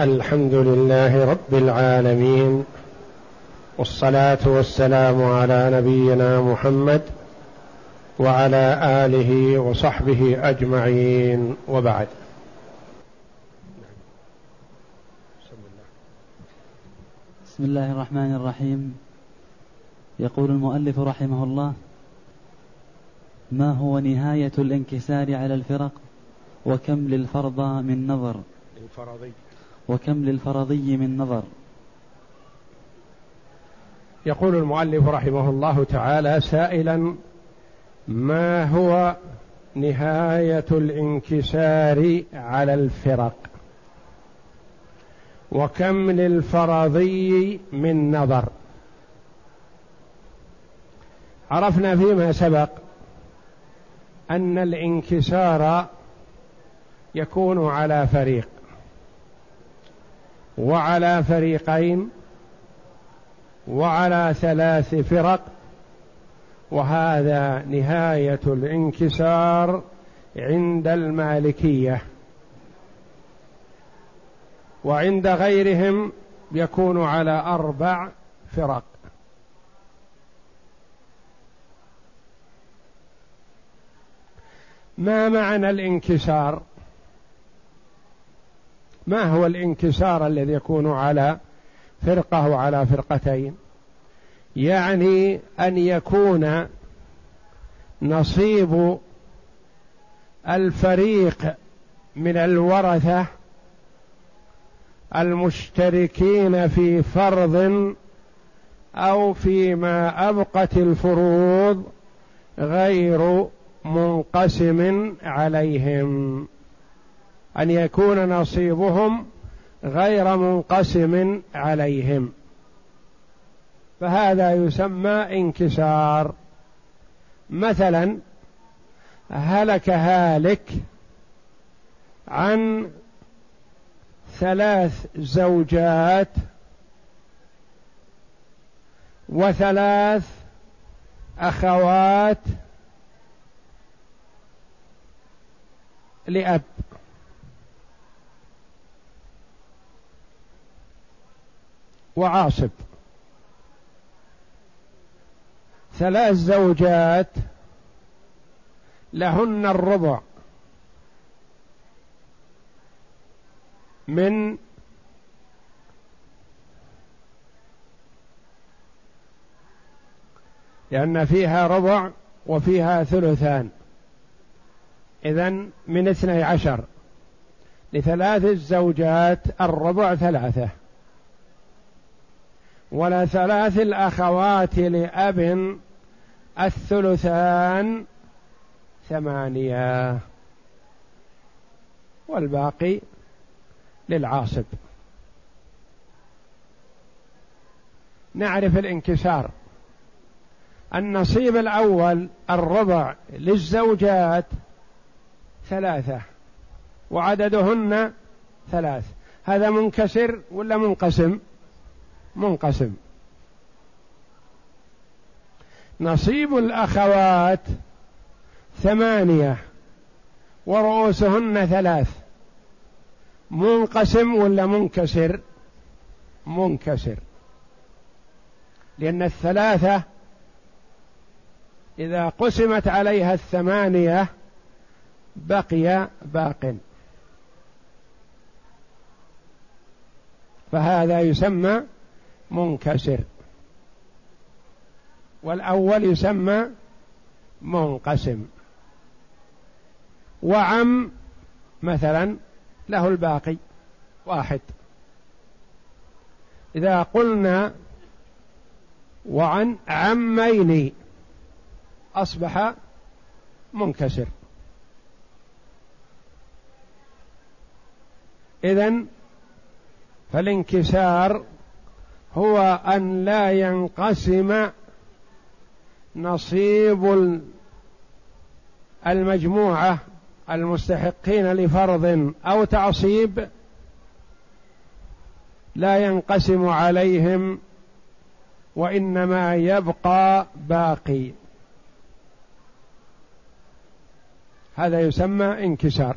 الحمد لله رب العالمين والصلاة والسلام على نبينا محمد وعلى آله وصحبه أجمعين وبعد. بسم الله الرحمن الرحيم. يقول المؤلف رحمه الله ما هو نهاية الانكسار على الفرق وكم للفرض من نظر؟ الفرضي وكم للفرضي من نظر. يقول المؤلف رحمه الله تعالى سائلا ما هو نهاية الانكسار على الفرق؟ وكم للفرضي من نظر؟ عرفنا فيما سبق أن الانكسار يكون على فريق. وعلى فريقين وعلى ثلاث فرق وهذا نهاية الانكسار عند المالكية. وعند غيرهم يكون على أربع فرق. ما معنى الانكسار؟ ما هو الانكسار الذي يكون على فرقة وعلى فرقتين؟ يعني أن يكون نصيب الفريق من الورثة المشتركين في فرض أو فيما أبقت الفروض غير منقسم عليهم. أن يكون نصيبهم غير منقسم عليهم. فهذا يسمى انكسار. مثلا هلك هالك عن ثلاث زوجات وثلاث أخوات لأب. وعاصب. ثلاث زوجات لهن الربع من لأن فيها ربع وفيها ثلثان. إذن من اثني عشر. لثلاث الزوجات الربع ثلاثة. ولثلاث الأخوات لأب الثلثان ثمانية. والباقي للعاصب. نعرف الانكسار. النصيب الأول الربع للزوجات ثلاثة وعددهن ثلاث. هذا منكسر ولا منقسم؟ منقسم. نصيب الأخوات ثمانية ورؤوسهن ثلاث. منقسم ولا منكسر؟ منكسر. لأن الثلاثة إذا قسمت عليها الثمانية بقي باق. فهذا يسمى منكسر. والأول يسمى منقسم. وعم مثلا له الباقي واحد. إذا قلنا وعن عمين أصبح منكسر. إذن فالانكسار هو أن لا ينقسم نصيب المجموعة المستحقين لفرض أو تعصيب لا ينقسم عليهم وإنما يبقى باقي. هذا يسمى انكسار.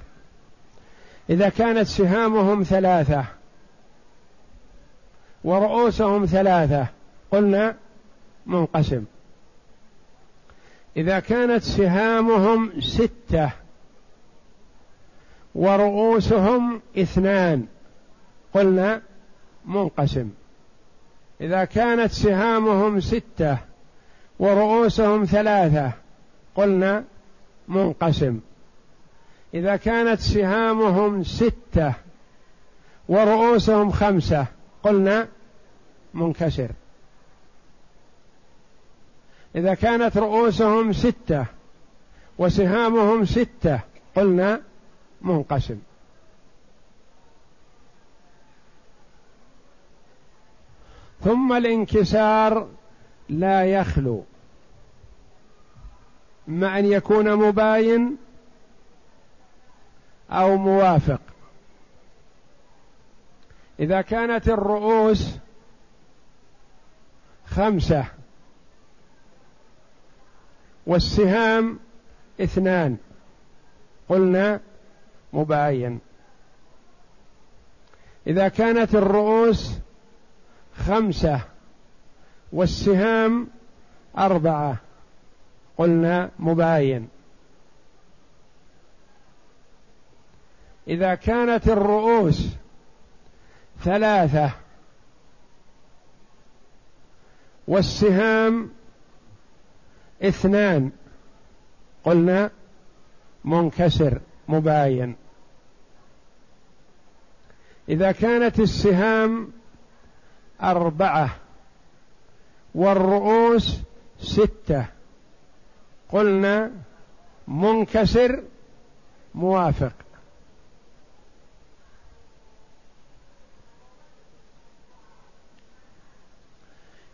إذا كانت سهامهم ثلاثة ورؤوسهم ثلاثة. قلنا منقسم. إذا كانت سهامهم ستة ورؤوسهم اثنان قلنا منقسم. إذا كانت سهامهم ستة ورؤوسهم ثلاثة قلنا منقسم. إذا كانت سهامهم ستة ورؤوسهم خمسة قلنا منكسر. إذا كانت رؤوسهم ستة وسهامهم ستة قلنا منقسم. ثم الانكسار لا يخلو. اما أن يكون مباين أو موافق. إذا كانت الرؤوس خمسة. والسهام اثنان. قلنا مباين. إذا كانت الرؤوس خمسة والسهام أربعة. قلنا مباين. إذا كانت الرؤوس ثلاثة والسهام اثنان. قلنا منكسر مباين. إذا كانت السهام أربعة والرؤوس ستة قلنا منكسر موافق.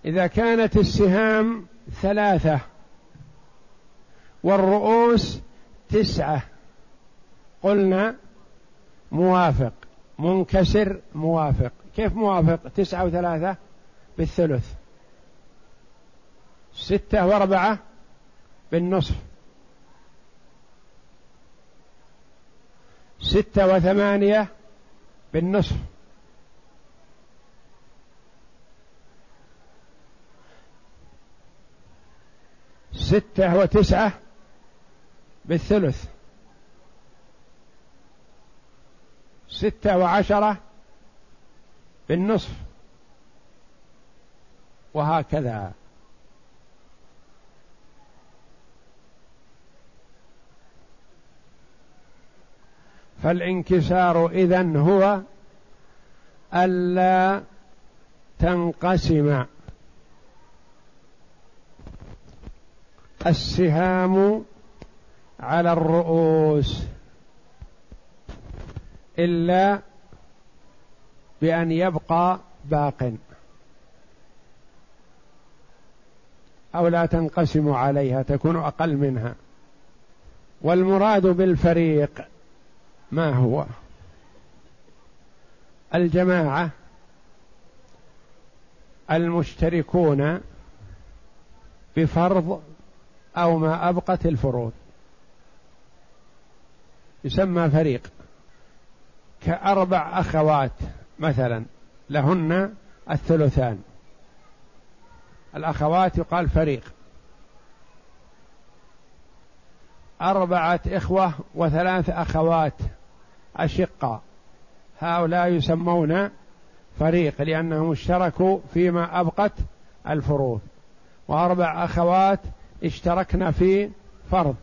إذا كانت السهام ثلاثة والرؤوس تسعة. قلنا موافق منكسر موافق. كيف موافق؟ تسعة وثلاثة بالثلث. ستة وأربعة بالنصف. ستة وثمانية بالنصف. ستة وتسعة بالثلث. ستة وعشرة بالنصف. وهكذا. فالانكسار إذن هو ألا تنقسم. السهام على الرؤوس إلا بأن يبقى باق. أو لا تنقسم عليها تكون أقل منها. والمراد بالفريق ما هو؟ الجماعة المشتركون بفرض أو ما أبقت الفروض. يسمى فريق. كأربع أخوات مثلا لهن الثلثان. الأخوات يقال فريق. أربعة إخوة وثلاث أخوات أشقة. هؤلاء يسمون فريق لأنهم اشتركوا فيما أبقت الفروض. وأربع أخوات اشتركن في فرض.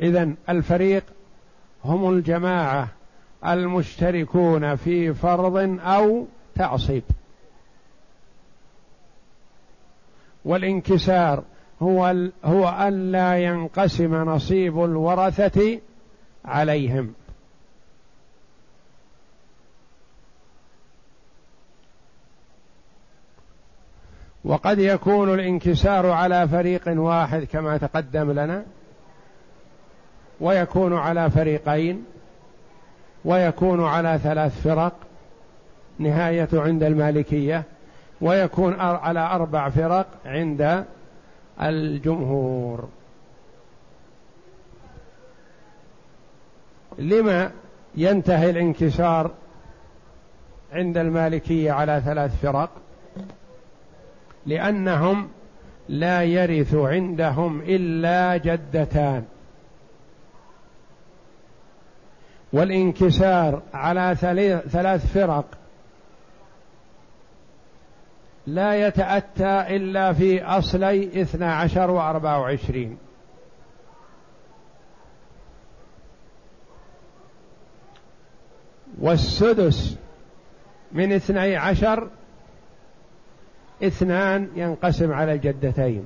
إذا الفريق هم الجماعة المشتركون في فرض أو تعصيب. والانكسار هو هو ألا ينقسم نصيب الورثة عليهم. وقد يكون الانكسار على فريق واحد كما تقدم لنا ويكون على فريقين ويكون على ثلاث فرق نهاية عند المالكية ويكون على أربع فرق عند الجمهور. لما ينتهي الانكسار عند المالكية على ثلاث فرق؟ لأنهم لا يرث عندهم إلا جدتان. والانكسار على ثلاث فرق لا يتأتى إلا في أصلي اثنا عشر وأربع وعشرين. والسدس من اثني عشر اثنان ينقسم على الجدتين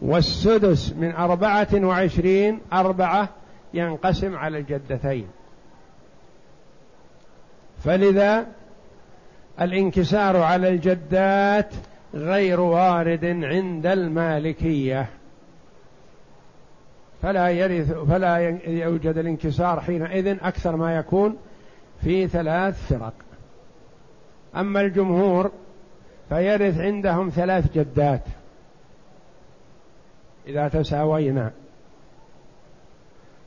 والسدس من أربعة وعشرين أربعة ينقسم على الجدتين فلذا الانكسار على الجدات غير وارد عند المالكية. فلا يرث فلا يوجد الانكسار حينئذ أكثر ما يكون في ثلاث فرق. أما الجمهور فيرث عندهم ثلاث جدات. إذا تساوينا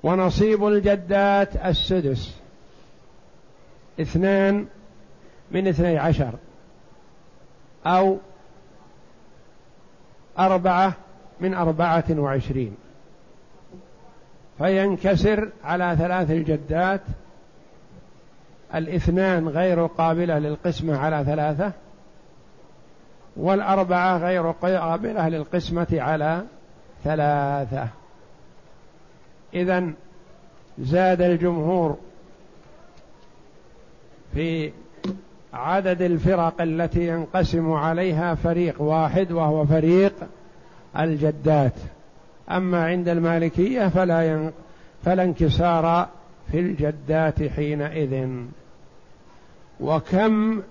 ونصيب الجدات السدس. اثنان من اثني عشر. أو أربعة من أربعة وعشرين. فينكسر على ثلاث الجدات. الاثنان غير قابلة للقسمة على ثلاثة. والأربعة غير قابلة للقسمة على ثلاثة. إذا زاد الجمهور في عدد الفرق التي ينقسم عليها فريق واحد وهو فريق الجدات. أما عند المالكية فلا ين... فلا انكسار في الجدات حينئذ. وكم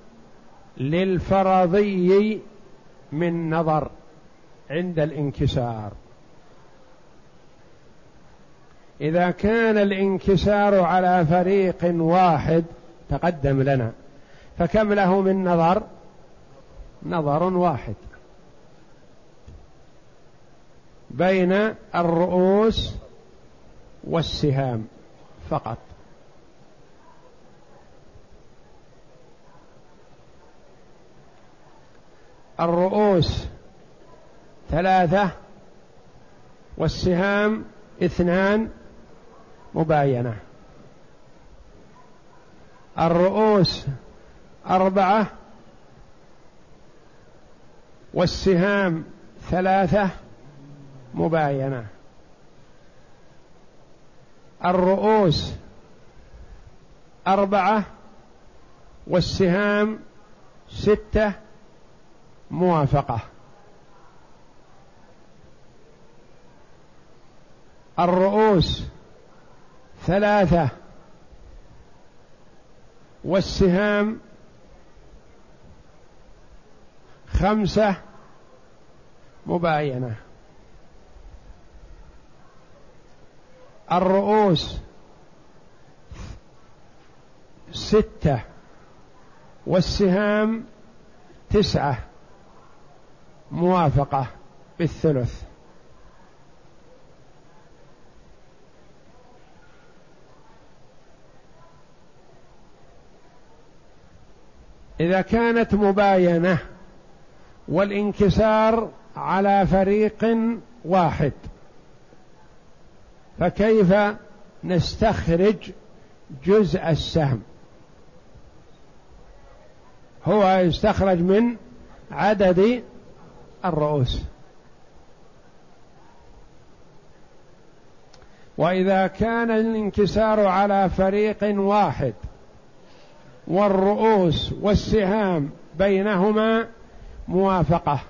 للفرضي من نظر عند الانكسار. إذا كان الانكسار على فريق واحد تقدم لنا. فكم له من نظر؟ نظر واحد. بين الرؤوس والسهام فقط. الرؤوس ثلاثة والسهام اثنان مباينة. الرؤوس أربعة والسهام ثلاثة مباينة. الرؤوس أربعة والسهام ستة موافقة. الرؤوس ثلاثة. والسهام خمسة. مباينة. الرؤوس ستة. والسهام تسعة. موافقة بالثلث. إذا كانت مباينة والانكسار على فريق واحد فكيف نستخرج جزء السهم؟ هو يستخرج من عدد الرؤوس. وإذا كان الانكسار على فريق واحد والرؤوس والسهام بينهما موافقة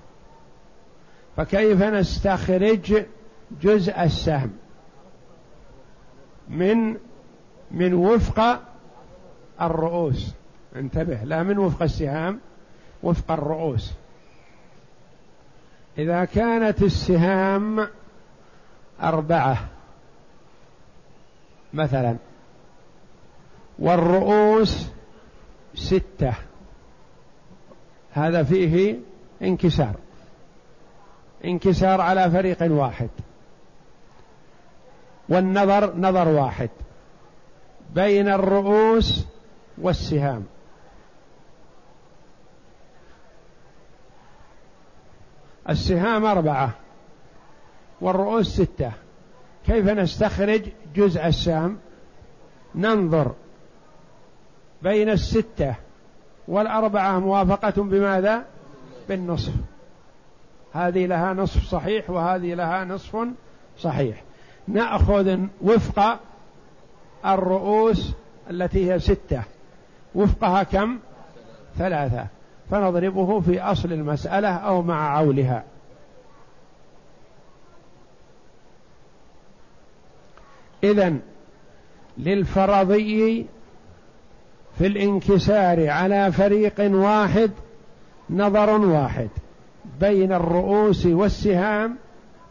فكيف نستخرج جزء السهم؟ من من وفق الرؤوس. انتبه لا من وفق السهام وفق الرؤوس. إذا كانت السهام أربعة مثلا والرؤوس ستة هذا فيه انكسار انكسار على فريق واحد والنظر نظر واحد بين الرؤوس والسهام. السهام أربعة والرؤوس ستة. كيف نستخرج جزء السام ننظر بين الستة والأربعة موافقة بماذا؟ بالنصف. هذه لها نصف صحيح وهذه لها نصف صحيح. نأخذ وفق الرؤوس التي هي ستة. وفقها كم؟ ثلاثة. فنضربه في أصل المسألة أو مع عولها. إذن للفرضي في الانكسار على فريق واحد نظر واحد بين الرؤوس والسهام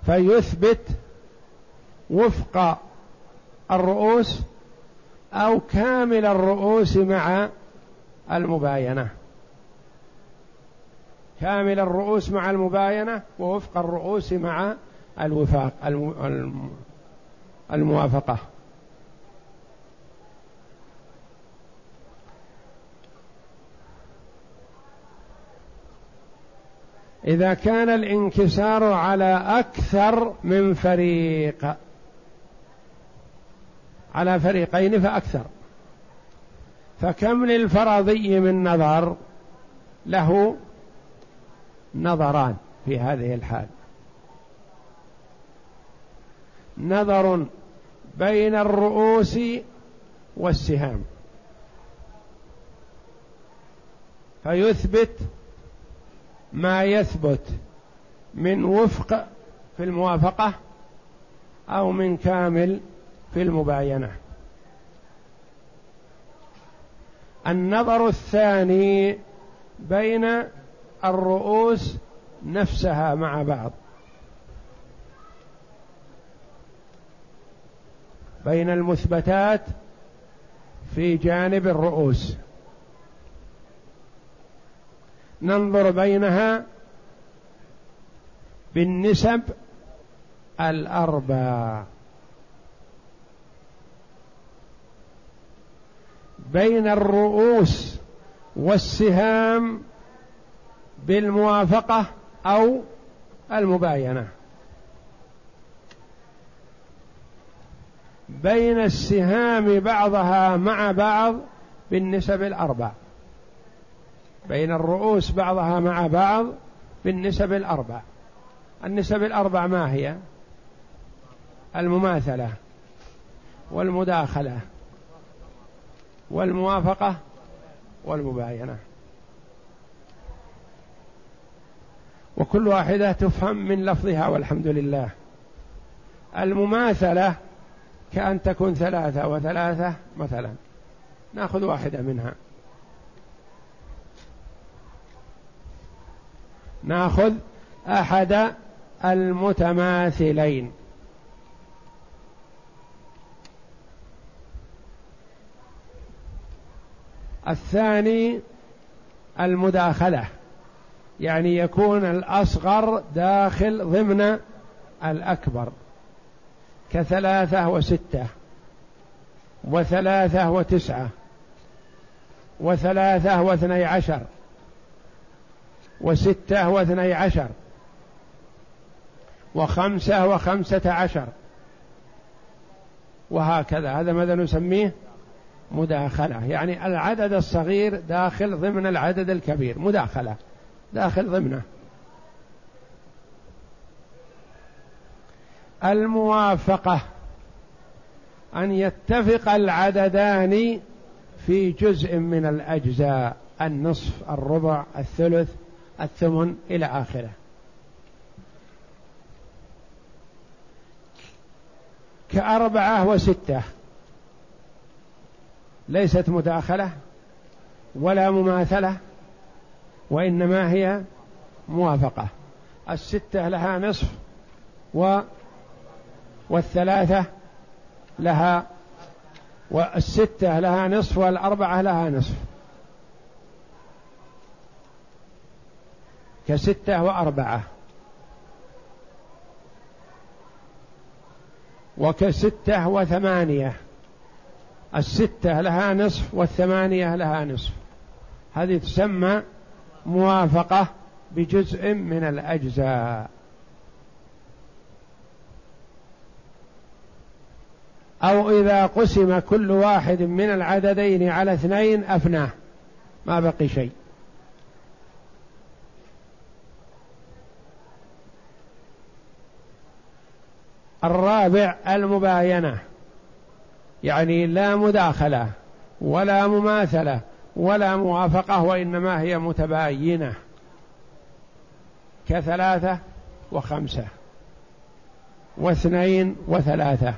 فيثبت وفق الرؤوس أو كامل الرؤوس مع المباينة. كامل الرؤوس مع المباينة ووفق الرؤوس مع الوفاق الموافقة. إذا كان الانكسار على أكثر من فريق على فريقين فأكثر. فكم للفرضي من نظر له نظران في هذه الحال. نظر بين الرؤوس والسهام. فيثبت ما يثبت من وفق في الموافقة أو من كامل في المباينة. النظر الثاني بين الرؤوس نفسها مع بعض. بين المثبتات في جانب الرؤوس. ننظر بينها بالنسب الأربع. بين الرؤوس والسهام بالموافقة أو المباينة. بين السهام بعضها مع بعض بالنسب الأربع. بين الرؤوس بعضها مع بعض بالنسب الأربع. النسب الأربع ما هي؟ المماثلة والمداخلة والموافقة والمباينة. وكل واحدة تفهم من لفظها والحمد لله. المماثلة كأن تكون ثلاثة وثلاثة مثلا. نأخذ واحدة منها. نأخذ أحد المتماثلين. الثاني المداخلة. يعني يكون الأصغر داخل ضمن الأكبر كثلاثة وستة وثلاثة وتسعة وثلاثة واثني عشر وستة واثني عشر وخمسة وخمسة عشر وهكذا. هذا ماذا نسميه؟ مداخلة. يعني العدد الصغير داخل ضمن العدد الكبير. مداخلة. داخل ضمنه. الموافقة أن يتفق العددان في جزء من الأجزاء النصف الربع الثلث الثمن إلى آخره. كأربعة وستة. ليست مداخلة ولا مماثلة. وإنما هي موافقة. الستة لها نصف و والثلاثة لها والستة لها نصف والأربعة لها نصف. كستة وأربعة. وكستة وثمانية. الستة لها نصف والثمانية لها نصف. هذه تسمى موافقة بجزء من الأجزاء. أو إذا قسم كل واحد من العددين على اثنين أفناه. ما بقي شيء. الرابع المباينة. يعني لا مداخلة ولا مماثلة. ولا موافقة وإنما هي متباينة. كثلاثة وخمسة واثنين وثلاثة.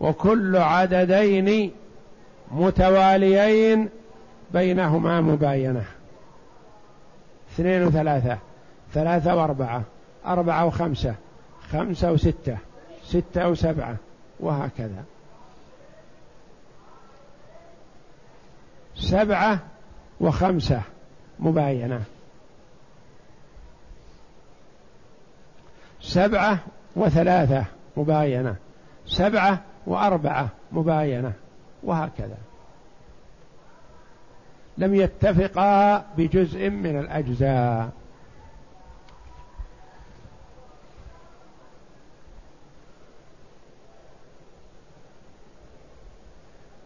وكل عددين متواليين بينهما مباينة. اثنين وثلاثة ثلاثة وأربعة أربعة وخمسة خمسة وستة ستة وسبعة وهكذا. سبعة وخمسة مباينة. سبعة وثلاثة مباينة. سبعة وأربعة مباينة. وهكذا. لم يتفقا بجزء من الأجزاء.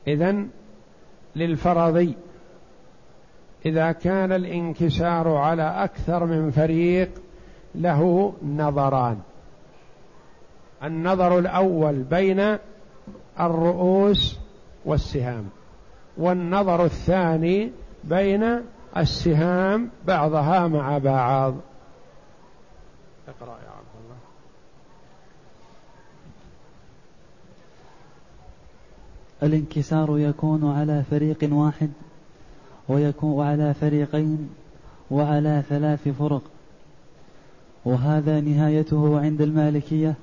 إذن للفرضي إذا كان الانكسار على أكثر من فريق له نظران. النظر الأول بين الرؤوس والسهام والنظر الثاني بين السهام بعضها مع بعض. اقرأ يا عبد الله الانكسار يكون على فريق واحد ويكون على فريقين وعلى ثلاث فرق. وهذا نهايته عند المالكية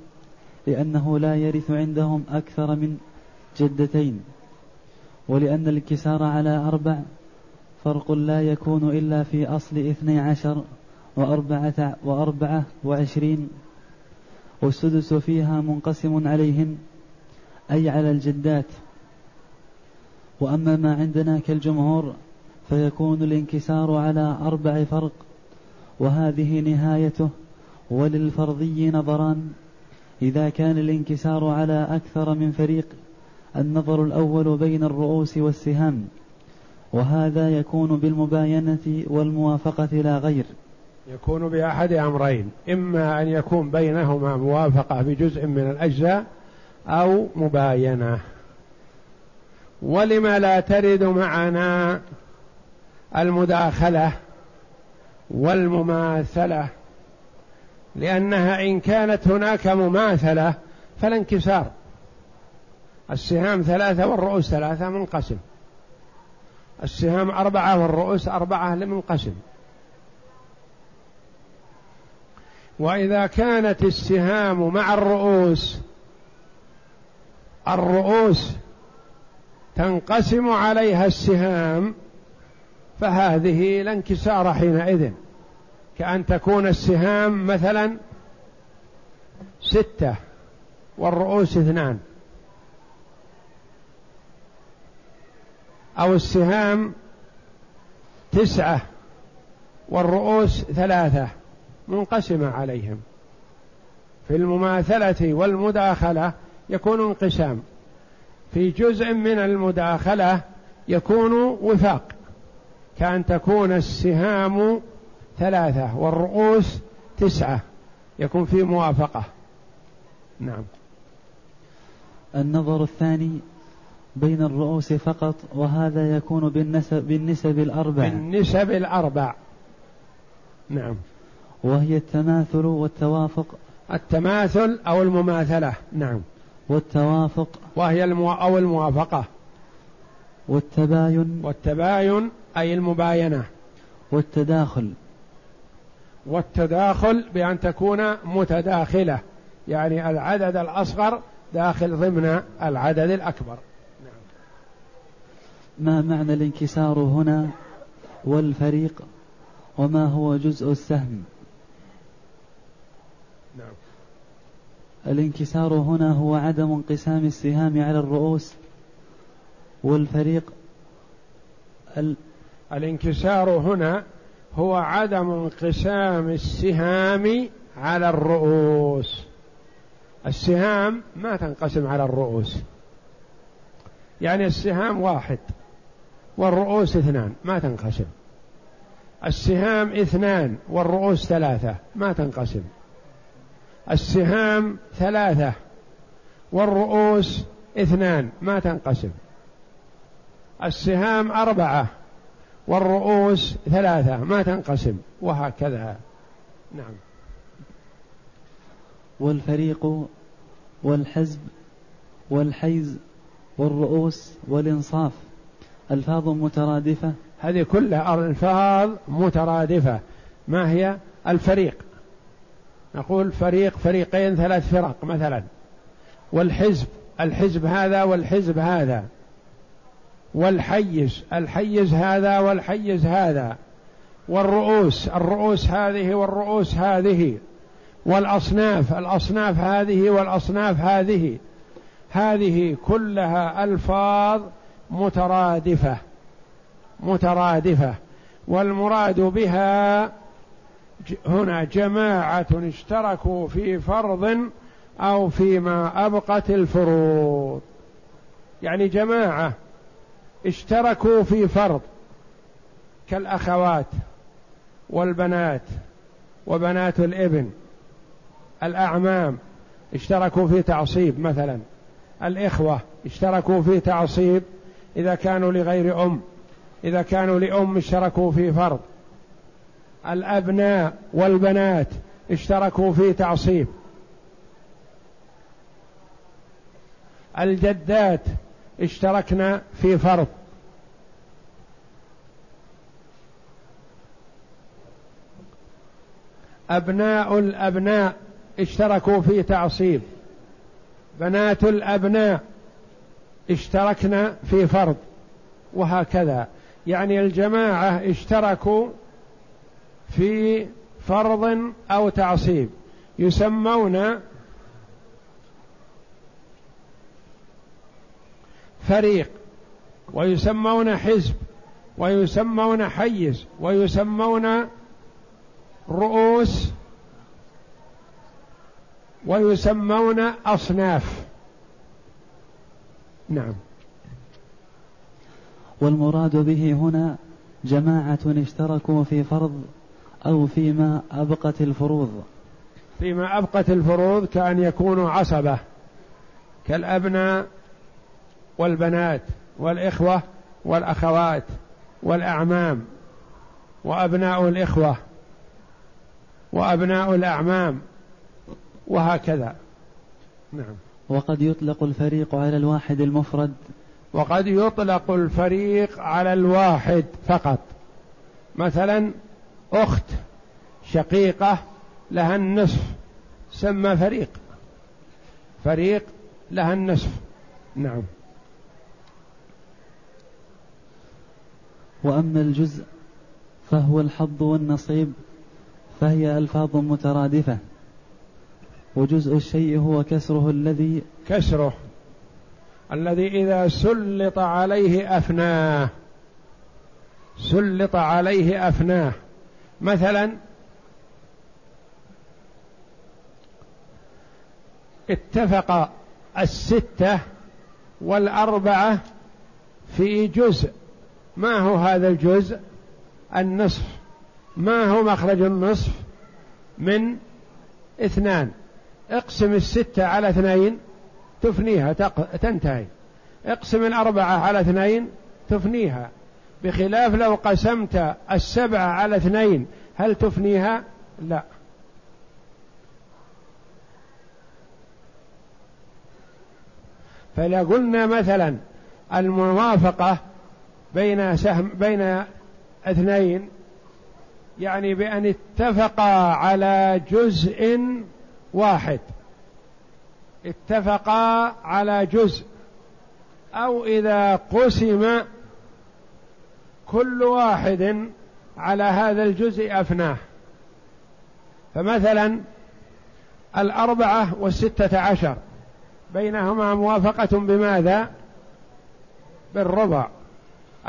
لأنه لا يرث عندهم أكثر من جدتين. ولأن الانكسار على أربع فرق لا يكون إلا في أصل اثني عشر وأربعة, وأربعة وعشرين. والسدس فيها منقسم عليهن أي على الجدات. وأما ما عندنا كالجمهور فيكون الانكسار على أربع فرق وهذه نهايته وللفرضي نظران. إذا كان الانكسار على أكثر من فريق النظر الأول بين الرؤوس والسهام وهذا يكون بالمباينة والموافقة لا غير. يكون بأحد أمرين إما أن يكون بينهما موافقة بجزء من الأجزاء أو مباينة. ولم لا ترد معنا المداخلة والمماثلة؟ لأنها إن كانت هناك مماثلة فلا انكسار السهام ثلاثة والرؤوس ثلاثة منقسم. السهام أربعة والرؤوس أربعة لمنقسم. وإذا كانت السهام مع الرؤوس الرؤوس تنقسم عليها السهام فهذه لا انكسار حينئذ. كأن تكون السهام مثلا ستة والرؤوس اثنان. أو السهام تسعة والرؤوس ثلاثة منقسمة عليهم. في المماثلة والمداخلة يكون انقسام. في جزء من المداخلة يكون وفاق كأن تكون السهام ثلاثة والرؤوس تسعة يكون في موافقة. نعم. النظر الثاني بين الرؤوس فقط وهذا يكون بالنسب بالنسب الأربع. بالنسب الأربع. نعم. وهي التماثل والتوافق. التماثل أو المماثلة. نعم. والتوافق وهي المو... أو الموافقة. والتباين والتباين أي المباينة. والتداخل والتداخل بأن تكون متداخلة يعني العدد الأصغر داخل ضمن العدد الأكبر. نعم. ما معنى الانكسار هنا؟ والفريق وما هو جزء السهم؟ الانكسار هنا هو عدم انقسام السهام على الرؤوس والفريق ال... الانكسار هنا هو عدم انقسام السهام على الرؤوس. السهام ما تنقسم على الرؤوس. يعني السهام واحد والرؤوس اثنان ما تنقسم. السهام اثنان والرؤوس ثلاثة ما تنقسم. السهام ثلاثة والرؤوس اثنان ما تنقسم. السهام أربعة والرؤوس ثلاثة ما تنقسم. وهكذا. نعم. والفريق والحزب والحيز والرؤوس والإنصاف ألفاظ مترادفة. هذه كلها ألفاظ مترادفة. ما هي؟ الفريق. نقول فريق فريقين ثلاث فرق مثلا. والحزب الحزب هذا والحزب هذا. والحيز الحيز هذا والحيز هذا. والرؤوس الرؤوس هذه والرؤوس هذه. والأصناف الأصناف هذه والأصناف هذه. هذه كلها ألفاظ مترادفة مترادفة. والمراد بها هنا جماعة اشتركوا في فرض أو فيما أبقت الفروض. يعني جماعة اشتركوا في فرض كالأخوات والبنات وبنات الإبن الأعمام اشتركوا في تعصيب مثلا. الإخوة اشتركوا في تعصيب إذا كانوا لغير أم إذا كانوا لأم اشتركوا في فرض. الأبناء والبنات اشتركوا في تعصيب. الجدات اشتركنا في فرض. أبناء الأبناء اشتركوا في تعصيب. بنات الأبناء اشتركنا في فرض. وهكذا. يعني الجماعة اشتركوا في فرض أو تعصيب. يسمون فريق ويسمون حزب ويسمون حيز ويسمون رؤوس ويسمون أصناف. نعم. والمراد به هنا جماعة اشتركوا في فرض أو فيما أبقت الفروض. فيما أبقت الفروض كأن يكونوا عصبة كالأبناء والبنات والإخوة والأخوات والأعمام وأبناء الإخوة وأبناء الأعمام وهكذا. نعم. وقد يطلق الفريق على الواحد المفرد. وقد يطلق الفريق على الواحد فقط. مثلا أخت شقيقة لها النصف سمى فريق. فريق لها النصف. نعم. وأما الجزء فهو الحظ والنصيب فهي ألفاظ مترادفة. وجزء الشيء هو كسره الذي كسره الذي إذا سلط عليه أفناه سلط عليه أفناه. مثلا اتفق الستة والأربعة في جزء. ما هو هذا الجزء؟ النصف. ما هو مخرج النصف من اثنان؟ اقسم الستة على اثنين تفنيها تنتهي. اقسم الأربعة على اثنين تفنيها. بخلاف لو قسمت السبعة على اثنين هل تفنيها؟ لا. فإذا قلنا مثلا الموافقة بين سهم بين اثنين يعني بأن اتفقا على جزء واحد. اتفقا على جزء أو إذا قسم كل واحد على هذا الجزء أفناه. فمثلا الأربعة والستة عشر بينهما موافقة بماذا؟ بالربع.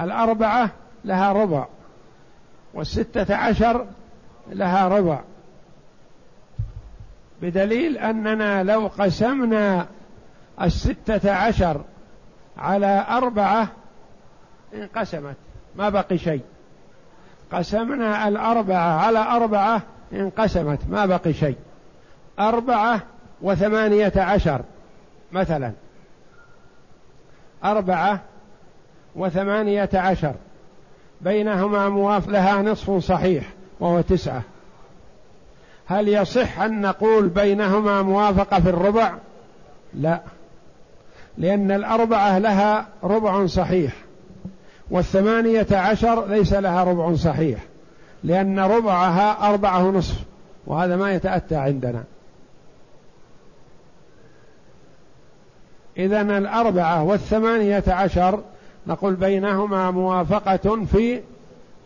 الأربعة لها ربع والستة عشر لها ربع. بدليل أننا لو قسمنا الستة عشر على أربعة انقسمت. ما بقي شيء. قسمنا الأربعة على أربعة انقسمت ما بقي شيء. أربعة وثمانية عشر مثلا. أربعة وثمانية عشر. بينهما مواف لها نصف صحيح وهو تسعة. هل يصح أن نقول بينهما موافقة في الربع؟ لا. لأن الأربعة لها ربع صحيح. والثمانية عشر ليس لها ربع صحيح لأن ربعها أربعة نصف وهذا ما يتأتى عندنا. إذا الأربعة والثمانية عشر نقول بينهما موافقة في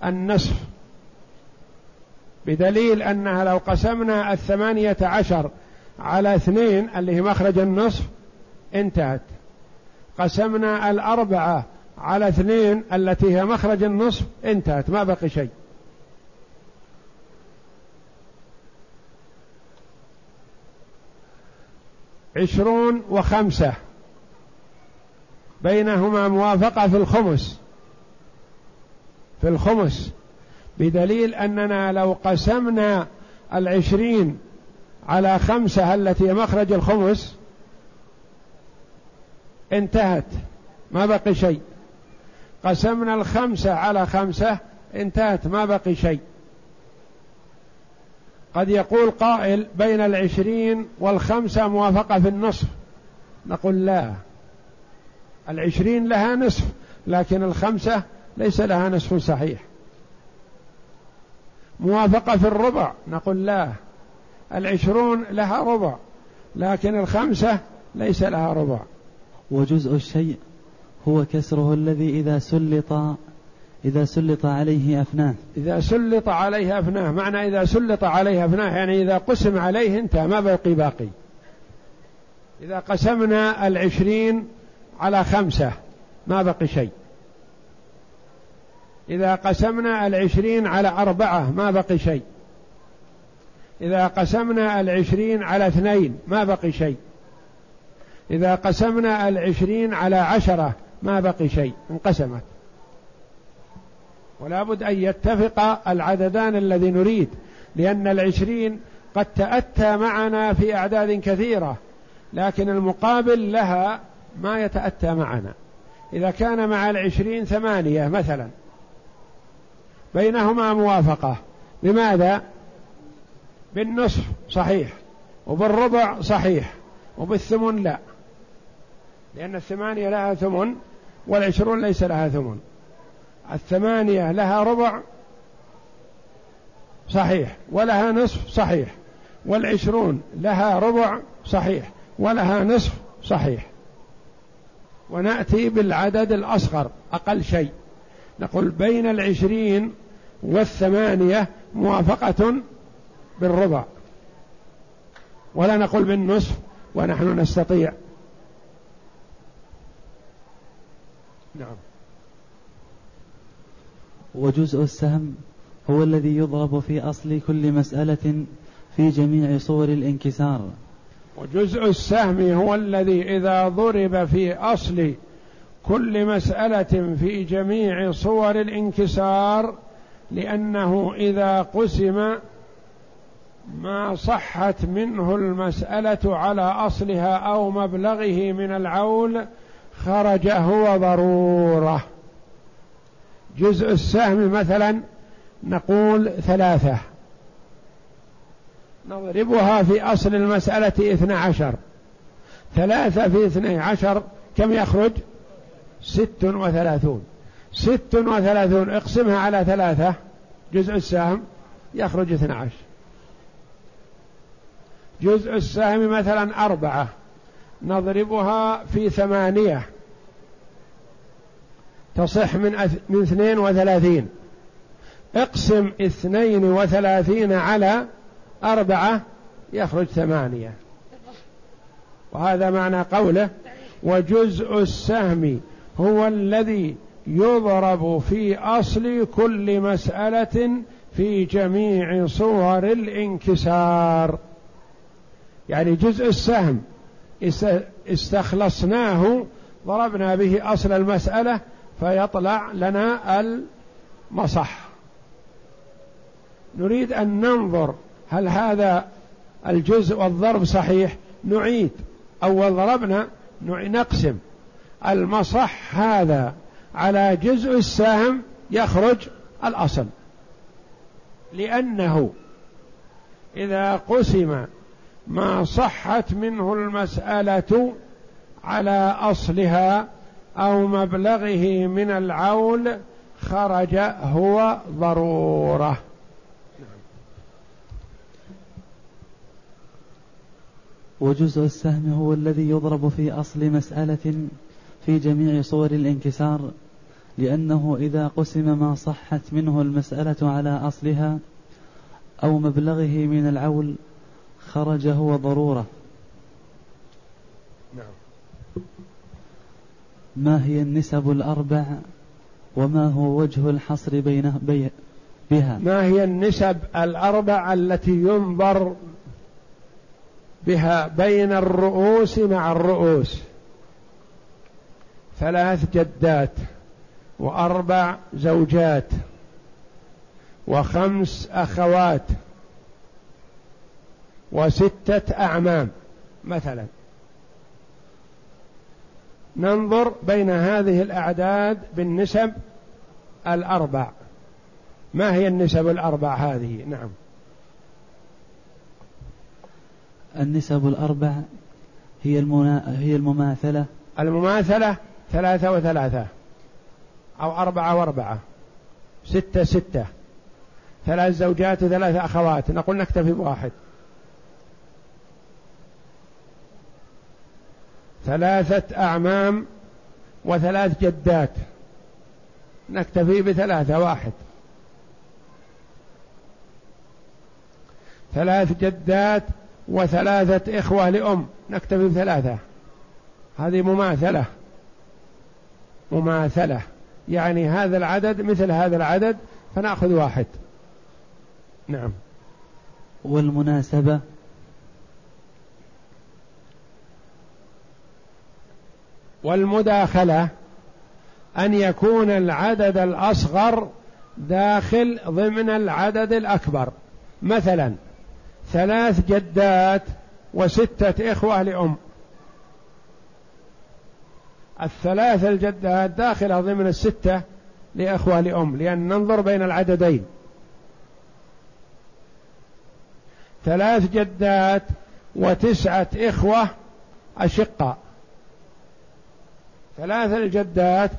النصف. بدليل أنها لو قسمنا الثمانية عشر على اثنين اللي هي مخرج النصف انتهت. قسمنا الأربعة على اثنين التي هي مخرج النصف انتهت ما بقي شيء. عشرون وخمسة. بينهما موافقة في الخمس. في الخمس. بدليل أننا لو قسمنا العشرين على خمسة التي مخرج الخمس انتهت. ما بقي شيء. قسمنا الخمسة على خمسة انتهت ما بقي شيء. قد يقول قائل بين العشرين والخمسة موافقة في النصف. نقول لا. العشرين لها نصف لكن الخمسة ليس لها نصف صحيح. موافقة في الربع نقول لا. العشرون لها ربع لكن الخمسة ليس لها ربع. وجزء الشيء هو كسره الذي إذا سلط إذا سلط عليه أفناه. إذا سلط عليه أفناه معنى إذا سلط عليه أفناه يعني إذا قسم عليه انتهى ما بقي باقي. إذا قسمنا العشرين على خمسة ما بقي شيء. إذا قسمنا العشرين على أربعة ما بقي شيء. إذا قسمنا العشرين على اثنين ما بقي شيء. إذا قسمنا العشرين على عشرة ما بقي شيء انقسمت. ولا بد أن يتفق العددان الذي نريد لأن العشرين قد تأتى معنا في أعداد كثيرة لكن المقابل لها ما يتأتى معنا. إذا كان مع العشرين ثمانية مثلا بينهما موافقة. بماذا؟ بالنصف صحيح وبالربع صحيح وبالثمن لا. لأن الثمانية لها ثمن والعشرون ليس لها ثمن. الثمانية لها ربع صحيح ولها نصف صحيح والعشرون لها ربع صحيح ولها نصف صحيح. ونأتي بالعدد الأصغر أقل شيء. نقول بين العشرين والثمانية موافقة بالربع. ولا نقول بالنصف ونحن نستطيع نعم. وجزء السهم هو الذي يضرب في أصل كل مسألة في جميع صور الانكسار. وجزء السهم هو الذي إذا ضرب في أصل كل مسألة في جميع صور الانكسار لأنه إذا قسم ما صحت منه المسألة على أصلها أو مبلغه من العول خرج هو ضروره جزء السهم مثلا نقول ثلاثة. نضربها في أصل المسألة اثنى عشر. ثلاثة في اثني عشر كم يخرج؟ ست وثلاثون. ست وثلاثون اقسمها على ثلاثة. جزء السهم يخرج اثنى عشر. جزء السهم مثلا أربعة. نضربها في ثمانية. تصح من من اثنين وثلاثين. اقسم اثنين وثلاثين على أربعة يخرج ثمانية. وهذا معنى قوله وجزء السهم هو الذي يضرب في أصل كل مسألة في جميع صور الانكسار. يعني جزء السهم استخلصناه ضربنا به أصل المسألة فيطلع لنا المصح. نريد أن ننظر هل هذا الجزء والضرب صحيح. نعيد. أول ضربنا نقسم. المصح هذا على جزء السهم يخرج الأصل. لأنه إذا قسم ما صحت منه المسألة على أصلها أو مبلغه من العول خرج هو ضرورة. وجزء السهم هو الذي يضرب في أصل مسألة في جميع صور الانكسار لأنه إذا قسم ما صحت منه المسألة على أصلها أو مبلغه من العول خرج هو ضرورة نعم. ما هي النسب الأربع وما هو وجه الحصر بين بها؟ ما هي النسب الأربع التي ينظر بها بين الرؤوس مع الرؤوس؟ ثلاث جدات وأربع زوجات وخمس أخوات. وستة أعمام مثلا. ننظر بين هذه الأعداد بالنسب الأربع. ما هي النسب الأربع هذه؟ نعم. النسب الأربع هي المنا... هي المماثلة. المماثلة ثلاثة وثلاثة أو أربعة وأربعة. ستة ستة. ثلاث زوجات وثلاث أخوات. نقول نكتفي بواحد. ثلاثة أعمام وثلاث جدات. نكتفي بثلاثة واحد. ثلاث جدات وثلاثة إخوة لأم. نكتفي بثلاثة. هذه مماثلة. مماثلة. يعني هذا العدد مثل هذا العدد فنأخذ واحد. نعم. والمناسبة والمداخلة أن يكون العدد الأصغر داخل ضمن العدد الأكبر. مثلا ثلاث جدات وستة إخوة لأم. الثلاث الجدات داخلة ضمن الستة لإخوة لأم لأن ننظر بين العددين. ثلاث جدات وتسعة إخوة أشقاء. ثلاث الجدات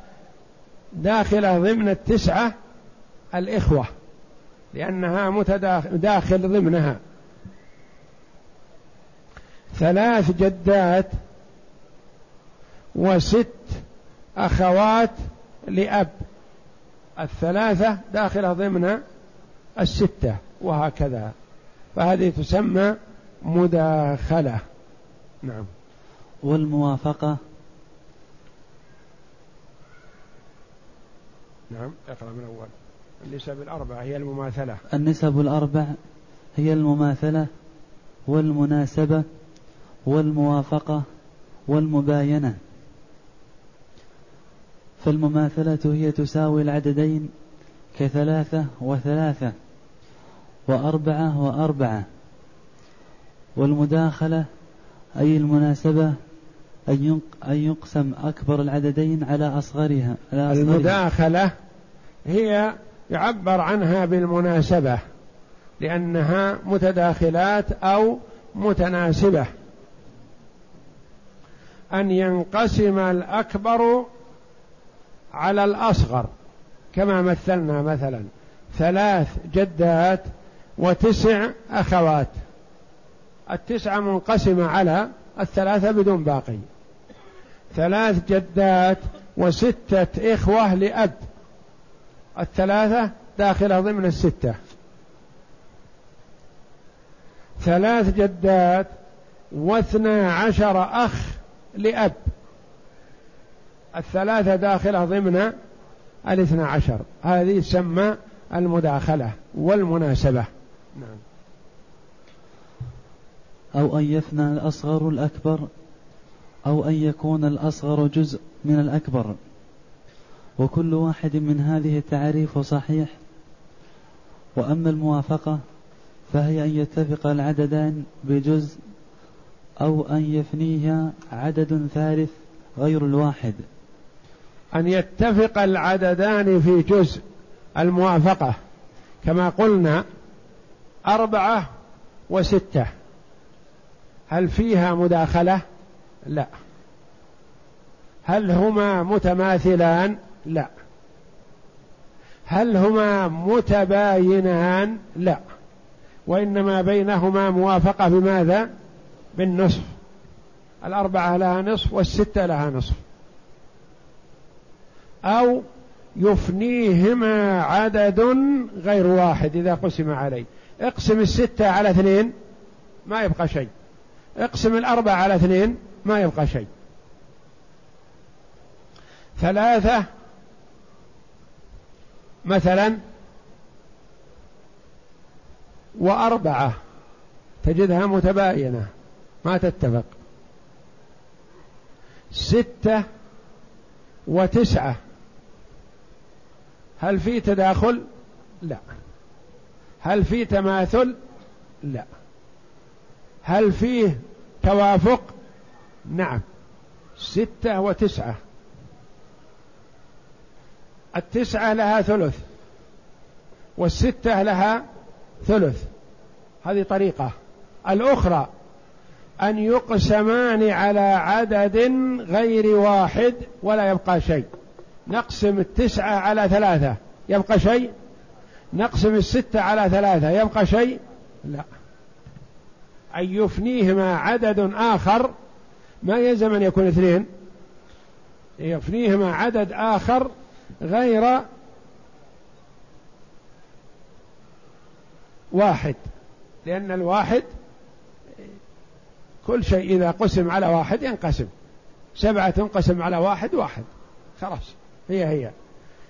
داخلة ضمن التسعة الإخوة لأنها متداخل ضمنها. ثلاث جدات وست أخوات لأب الثلاثة داخلة ضمن الستة وهكذا. فهذه تسمى مداخلة. نعم. والموافقة؟ نعم اقرأ من أول. النسب الأربع هي المماثلة. النسب الأربع هي المماثلة والمناسبة والموافقة والمباينة. فالمماثلة هي تساوي العددين كثلاثة وثلاثة وأربعة وأربعة. والمداخلة أي المناسبة أن يقسم أكبر العددين على أصغرها على أصغرها. المداخلة هي يعبر عنها بالمناسبة لأنها متداخلات أو متناسبة. أن ينقسم الأكبر على الأصغر كما مثلنا مثلا ثلاث جدات وتسع أخوات. التسعة منقسمة على الثلاثة بدون باقي. ثلاث جدات وستة إخوة لأب. الثلاثة داخلة ضمن الستة. ثلاث جدات واثنا عشر أخ لأب. الثلاثة داخلة ضمن الاثنى عشر. هذه تسمى المداخلة والمناسبة. نعم. أو أن يفنى الأصغر الأكبر. أو أن يكون الأصغر جزء من الأكبر. وكل واحد من هذه التعريف صحيح. وأما الموافقة فهي أن يتفق العددان بجزء أو أن يفنيها عدد ثالث غير الواحد. أن يتفق العددان في جزء الموافقة. كما قلنا أربعة وستة. هل فيها مداخلة؟ لا. هل هما متماثلان؟ لا. هل هما متباينان؟ لا. وإنما بينهما موافقة بماذا؟ بالنصف. الأربعة لها نصف والستة لها نصف. أو يفنيهما عدد غير واحد إذا قسم عليه. اقسم الستة على اثنين ما يبقى شيء. اقسم الأربعة على اثنين ما يبقى شيء. ثلاثة مثلا وأربعة تجدها متباينة ما تتفق. ستة وتسعة. هل في تداخل؟ لا. هل في تماثل؟ لا. هل فيه توافق؟ نعم. ستة وتسعة. التسعة لها ثلث. والستة لها ثلث. هذه طريقة. الأخرى أن يقسمان على عدد غير واحد ولا يبقى شيء. نقسم التسعة على ثلاثة. يبقى شيء؟ نقسم الستة على ثلاثة. يبقى شيء؟ لا. أن يفنيهما عدد آخر ما يلزم أن يكون اثنين؟ يفنيهما عدد آخر غير واحد. لأن الواحد كل شيء إذا قسم على واحد ينقسم. سبعة تنقسم على واحد واحد. خلاص. هي هي.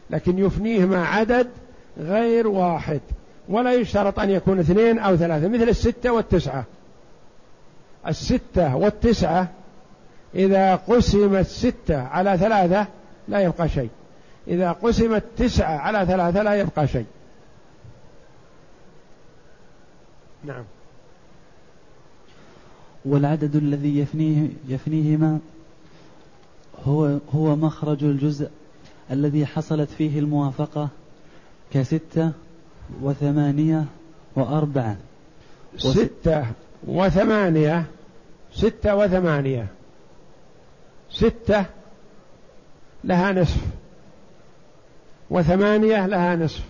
لكن يفنيهما عدد غير واحد. ولا يشترط أن يكون اثنين أو ثلاثة مثل الستة والتسعة. الستة والتسعة إذا قسم الستة على ثلاثة لا يبقى شيء. إذا قسمت تسعة على ثلاثة لا يبقى شيء. نعم. والعدد الذي يفنيه يفنيهما هو هو مخرج الجزء الذي حصلت فيه الموافقة كستة وثمانية وأربعة. ستة وثمانية ستة وثمانية. ستة لها نصف. وثمانية لها نصف.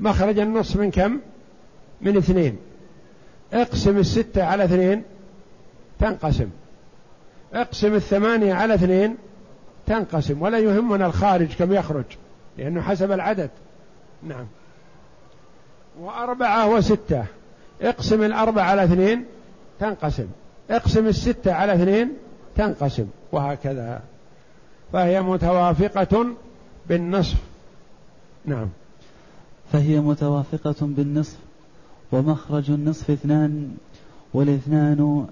مخرج النصف من كم؟ من اثنين. اقسم الستة على اثنين تنقسم. اقسم الثمانية على اثنين تنقسم. ولا يهمنا الخارج كم يخرج لأنه حسب العدد. نعم. وأربعة وستة. اقسم الأربعة على اثنين تنقسم. اقسم الستة على اثنين تنقسم وهكذا. فهي متوافقة بالنصف. نعم. فهي متوافقة بالنصف ومخرج النصف اثنان والاثنان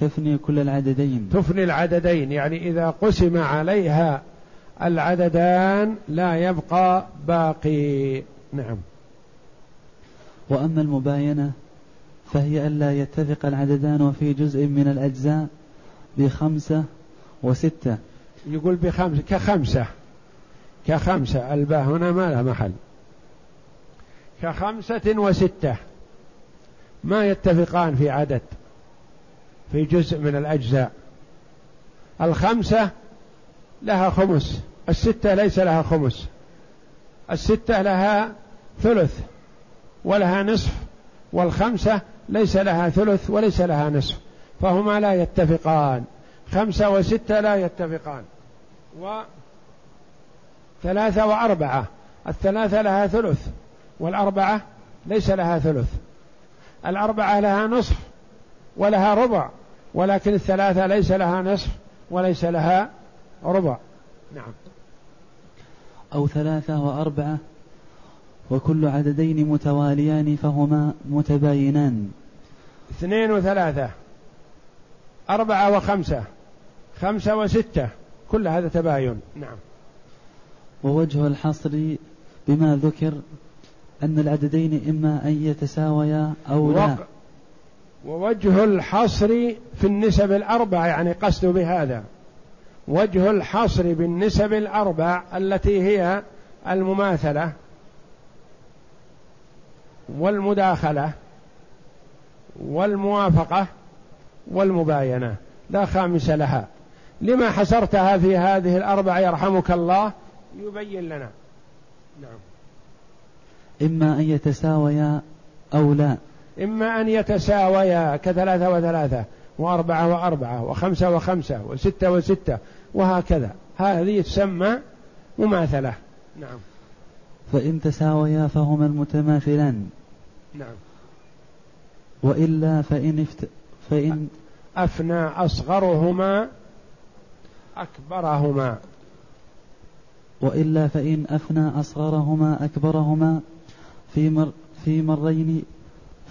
تفني كل العددين. تفني العددين يعني إذا قسم عليها العددان لا يبقى باقي. نعم. وأما المباينة فهي ألا يتفق العددان في جزء من الأجزاء بخمسة وستة. يقول بخمسة كخمسة. كخمسة. الباء هنا ما لها محل. كخمسة وستة. ما يتفقان في عدد في جزء من الأجزاء. الخمسة لها خمس الستة ليس لها خمس. الستة لها ثلث ولها نصف والخمسة ليس لها ثلث وليس لها نصف. فهما لا يتفقان. خمسة وستة لا يتفقان. وثلاثة وأربعة. الثلاثة لها ثلث والأربعة ليس لها ثلث. الأربعة لها نصف ولها ربع ولكن الثلاثة ليس لها نصف وليس لها ربع. نعم. أو ثلاثة وأربعة وكل عددين متواليان فهما متباينان. اثنين وثلاثة. أربعة وخمسة. خمسة وستة. كل هذا تباين. نعم. ووجه الحصر بما ذكر أن العددين إما أن يتساويا أو لا. ووجه الحصر في النسب الأربع يعني قصد بهذا. وجه الحصر بالنسب الأربع التي هي المماثلة والمداخلة والموافقة والمباينة لا خامس لها. لما حصرتها في هذه الأربع يرحمك الله يبين لنا. نعم. إما أن يتساويا أو لا. إما أن يتساويا كثلاثة وثلاثة وأربعة وأربعة وخمسة وخمسة وستة وستة وهكذا. هذه تسمى مماثلة. نعم. فإن تساويا فهما المتماثلان نعم. وإلا فإن افت... فإن أفنى أصغرهما أكبرهما. وإلا فإن أفنى أصغرهما أكبرهما في مر في مرين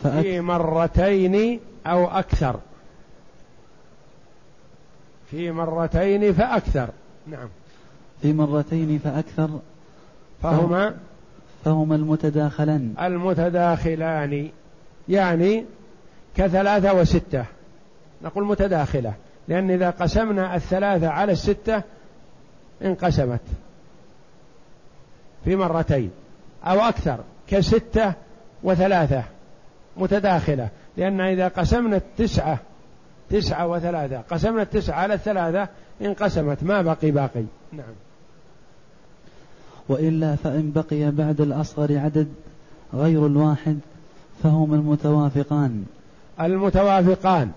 فأك... في مرتين أو أكثر. في مرتين فأكثر. نعم. في مرتين فأكثر فهما؟ فهما المتداخلان. المتداخلان. يعني كثلاثة وستة. نقول متداخلة لأن إذا قسمنا الثلاثة على الستة انقسمت في مرتين أو أكثر كستة وثلاثة. متداخلة لأن إذا قسمنا التسعة تسعة وثلاثة قسمنا التسعة على الثلاثة انقسمت ما بقي باقي. نعم. وإلا فإن بقي بعد الأصغر عدد غير الواحد فهما المتوافقان. المتوافقان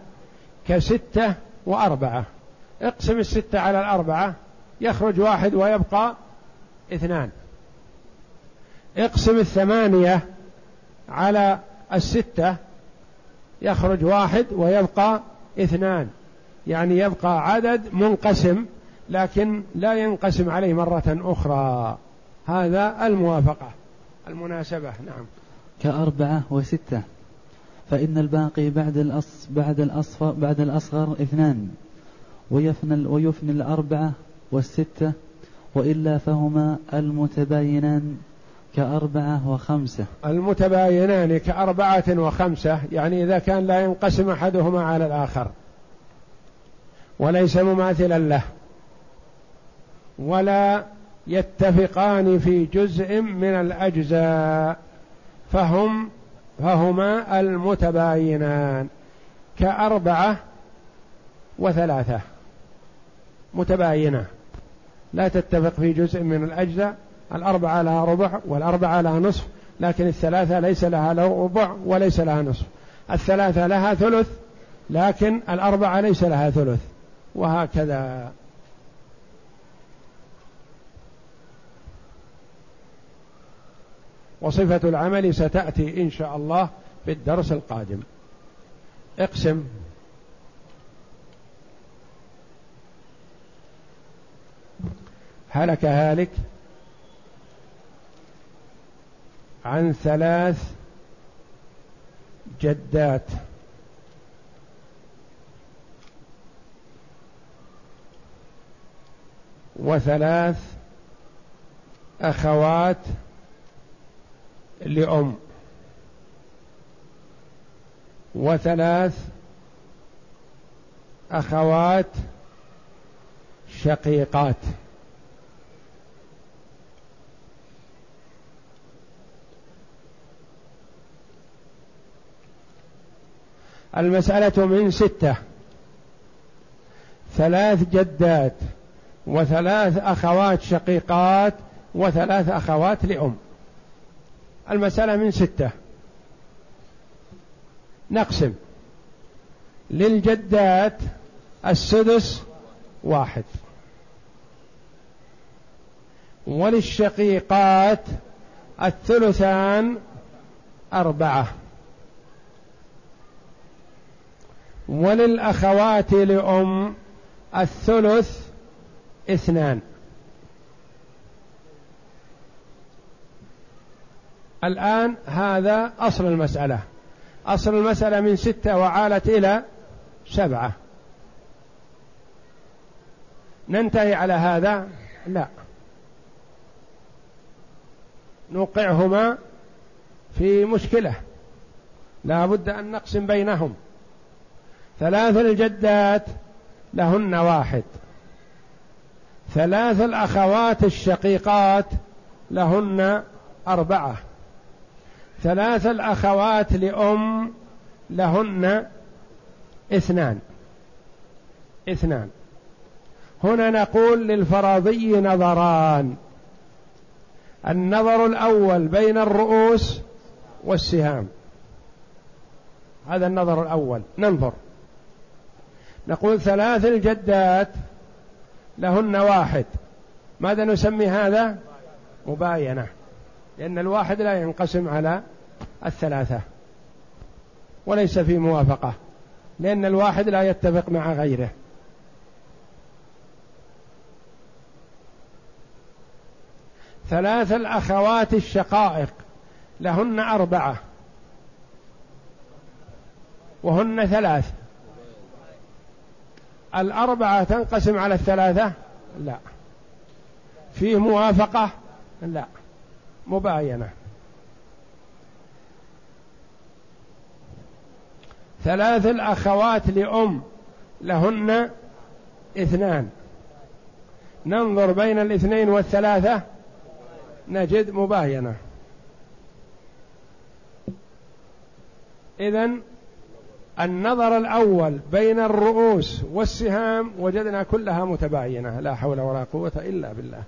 كستة وأربعة. اقسم الستة على الأربعة يخرج واحد ويبقى اثنان. اقسم الثمانية على الستة يخرج واحد ويبقى اثنان. يعني يبقى عدد منقسم لكن لا ينقسم عليه مرة أخرى. هذا الموافقة المناسبة. نعم. كأربعة وستة. فإن الباقي بعد الأص بعد الأصفر بعد الأصغر اثنان ويفنى ويفني الأربعة والستة وإلا فهما المتباينان كأربعة وخمسة. المتباينان كأربعة وخمسة يعني إذا كان لا ينقسم أحدهما على الآخر وليس مماثلا له ولا يتفقان في جزء من الأجزاء فهم فهما المتباينان كأربعة وثلاثة. متباينة. لا تتفق في جزء من الأجزاء. الأربعة لها ربع والأربعة لها نصف لكن الثلاثة ليس لها ربع وليس لها نصف. الثلاثة لها ثلث لكن الأربعة ليس لها ثلث. وهكذا. وصفة العمل ستأتي إن شاء الله في الدرس القادم. اقسم. هلك هالك عن ثلاث جدات. وثلاث أخوات لأم. وثلاث أخوات شقيقات. المسألة من ستة. ثلاث جدات وثلاث أخوات شقيقات وثلاث أخوات لأم. المسألة من ستة. نقسم. للجدات السدس واحد. وللشقيقات الثلثان أربعة. وللأخوات لأم الثلث اثنان. الآن هذا أصل المسألة. أصل المسألة من ستة وعالت إلى سبعة. ننتهي على هذا؟ لا. نوقعهما في مشكلة. لا بد أن نقسم بينهم. ثلاث الجدات لهن واحد. ثلاث الأخوات الشقيقات لهن أربعة. ثلاث الأخوات لأم لهن اثنان. اثنان. هنا نقول للفرضي نظران. النظر الأول بين الرؤوس والسهام. هذا النظر الأول. ننظر. نقول ثلاث الجدات لهن واحد. ماذا نسمي هذا؟ مباينة. لأن الواحد لا ينقسم على الثلاثة وليس في موافقة لأن الواحد لا يتفق مع غيره. ثلاث الأخوات الشقائق لهن أربعة وهن ثلاث. الأربعة تنقسم على الثلاثة؟ لا. فيه موافقة؟ لا. مباينة. ثلاث الأخوات لأم لهن اثنان. ننظر بين الاثنين والثلاثة نجد مباينة. إذن النظر الأول بين الرؤوس والسهام وجدنا كلها متباينة لا حول ولا قوة إلا بالله.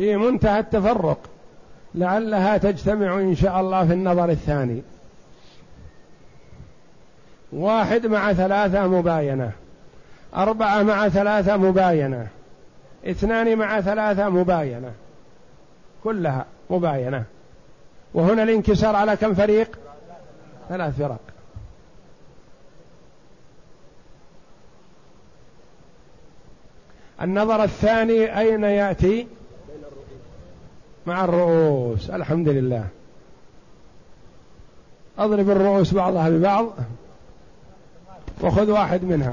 في منتهى التفرق لعلها تجتمع إن شاء الله في النظر الثاني. واحد مع ثلاثة مباينة أربعة مع ثلاثة مباينة اثنان مع ثلاثة مباينة كلها مباينة. وهنا الانكسار على كم فريق؟ ثلاث فرق. النظر الثاني أين يأتي؟ مع الرؤوس. الحمد لله. أضرب الرؤوس بعضها ببعض وخذ واحد منها.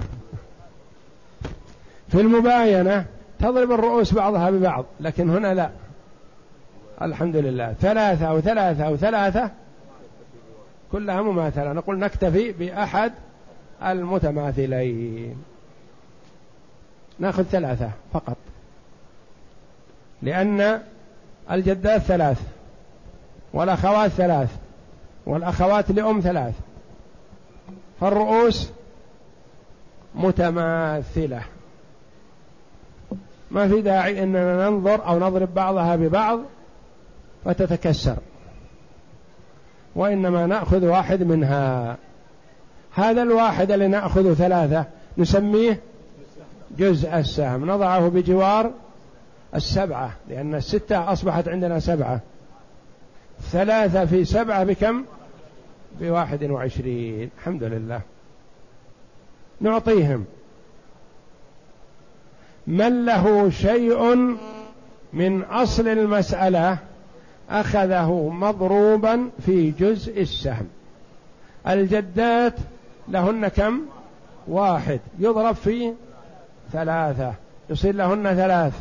في المباينة تضرب الرؤوس بعضها ببعض لكن هنا لا. الحمد لله. ثلاثة أو ثلاثة أو ثلاثة كلها مماثلة. نقول نكتفي بأحد المتماثلين. ناخذ ثلاثة فقط. لأن الجدات ثلاث والأخوات ثلاث والأخوات لأم ثلاث. فالرؤوس متماثلة. ما في داعي أننا ننظر أو نضرب بعضها ببعض فتتكسر. وإنما نأخذ واحد منها. هذا الواحد اللي نأخذ ثلاثة نسميه جزء السهم. نضعه بجوار السبعة لأن الستة أصبحت عندنا سبعة. ثلاثة في سبعة بكم؟ بواحد وعشرين. الحمد لله. نعطيهم. من له شيء من أصل المسألة أخذه مضروبا في جزء السهم. الجدات لهن كم؟ واحد. يضرب في ثلاثة. يصير لهن ثلاث.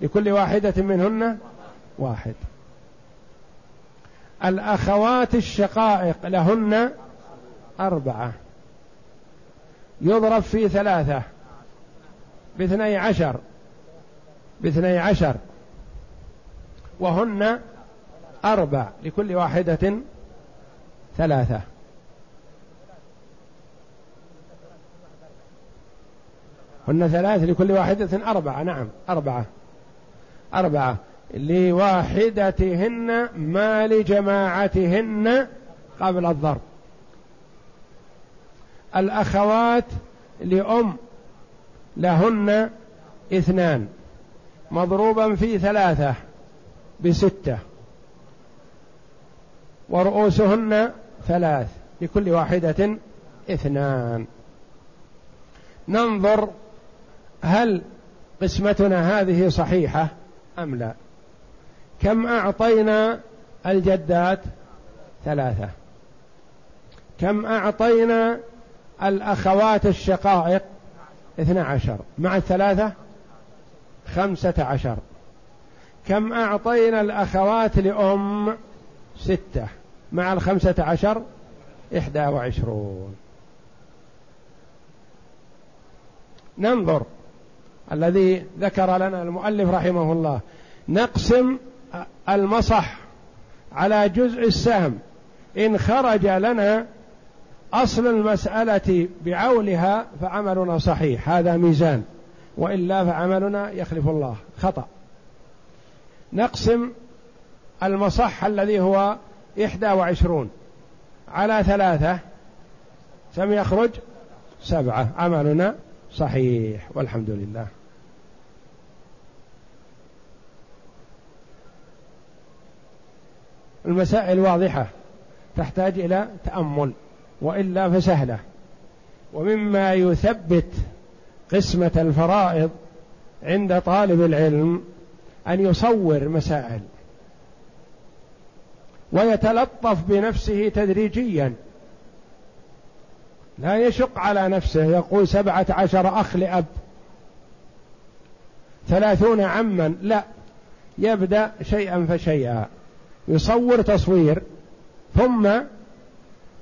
لكل واحدة منهن واحد. الأخوات الشقائق لهن أربعة. يضرب في ثلاثة. باثني عشر. باثني عشر. وهن أربع. لكل واحدة ثلاثة. هن ثلاث. لكل واحدة أربعة. نعم أربعة. أربعة لواحدتهن ما لجماعتهن قبل الضرب. الأخوات لأم لهن اثنان مضروبا في ثلاثة بستة ورؤوسهن ثلاث لكل واحدة اثنان. ننظر هل قسمتنا هذه صحيحة؟ أم لا؟ كم أعطينا الجدات ثلاثة؟ كم أعطينا الأخوات الشقائق اثنى عشر؟ مع الثلاثة؟ خمسة عشر. كم أعطينا الأخوات لأم؟ ستة. مع الخمسة عشر؟ إحدى وعشرون. ننظر. الذي ذكر لنا المؤلف رحمه الله. نقسم المصح على جزء السهم. إن خرج لنا أصل المسألة بعولها فعملنا صحيح. هذا ميزان. وإلا فعملنا يخلف الله. خطأ. نقسم المصح الذي هو إحدى وعشرون على ثلاثة. كم يخرج؟ سبعة. عملنا صحيح والحمد لله. المسائل واضحة. تحتاج إلى تأمل وإلا فسهلة. ومما يثبت قسمة الفرائض عند طالب العلم أن يصور مسائل ويتلطف بنفسه تدريجيا. لا يشق على نفسه. يقول سبعة عشر أخ لأب. ثلاثون عما. لا. يبدأ شيئا فشيئا. يصور تصوير. ثم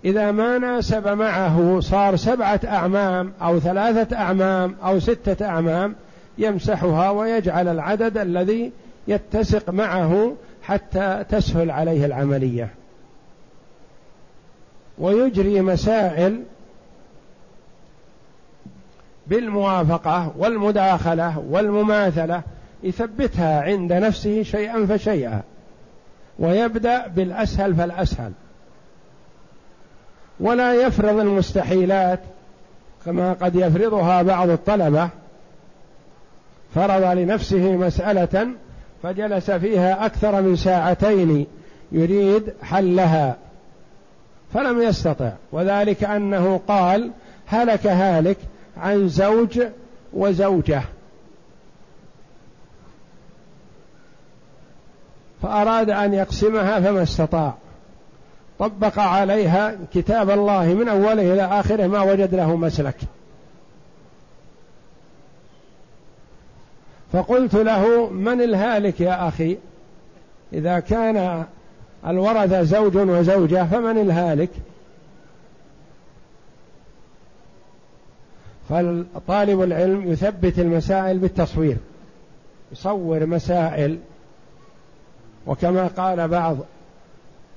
إذا ما ناسب معه صار سبعة أعمام أو ثلاثة أعمام أو ستة أعمام يمسحها ويجعل العدد الذي يتسق معه حتى تسهل عليه العملية. ويجري مسائل بالموافقة والمداخلة والمماثلة يثبتها عند نفسه شيئا فشيئا ويبدأ بالأسهل فالأسهل. ولا يفرض المستحيلات كما قد يفرضها بعض الطلبة. فرض لنفسه مسألة فجلس فيها أكثر من ساعتين يريد حلها فلم يستطع. وذلك أنه قال هلك هالك عن زوج وزوجة. فأراد أن يقسمها فما استطاع. طبق عليها كتاب الله من أوله إلى آخره ما وجد له مسلك. فقلت له من الهالك يا أخي؟ إذا كان الورثة زوج وزوجة فمن الهالك؟ فالطالب العلم يثبت المسائل بالتصوير. يصور مسائل. وكما قال بعض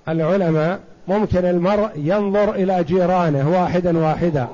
العلماء ممكن المرء ينظر إلى جيرانه واحدا واحدا.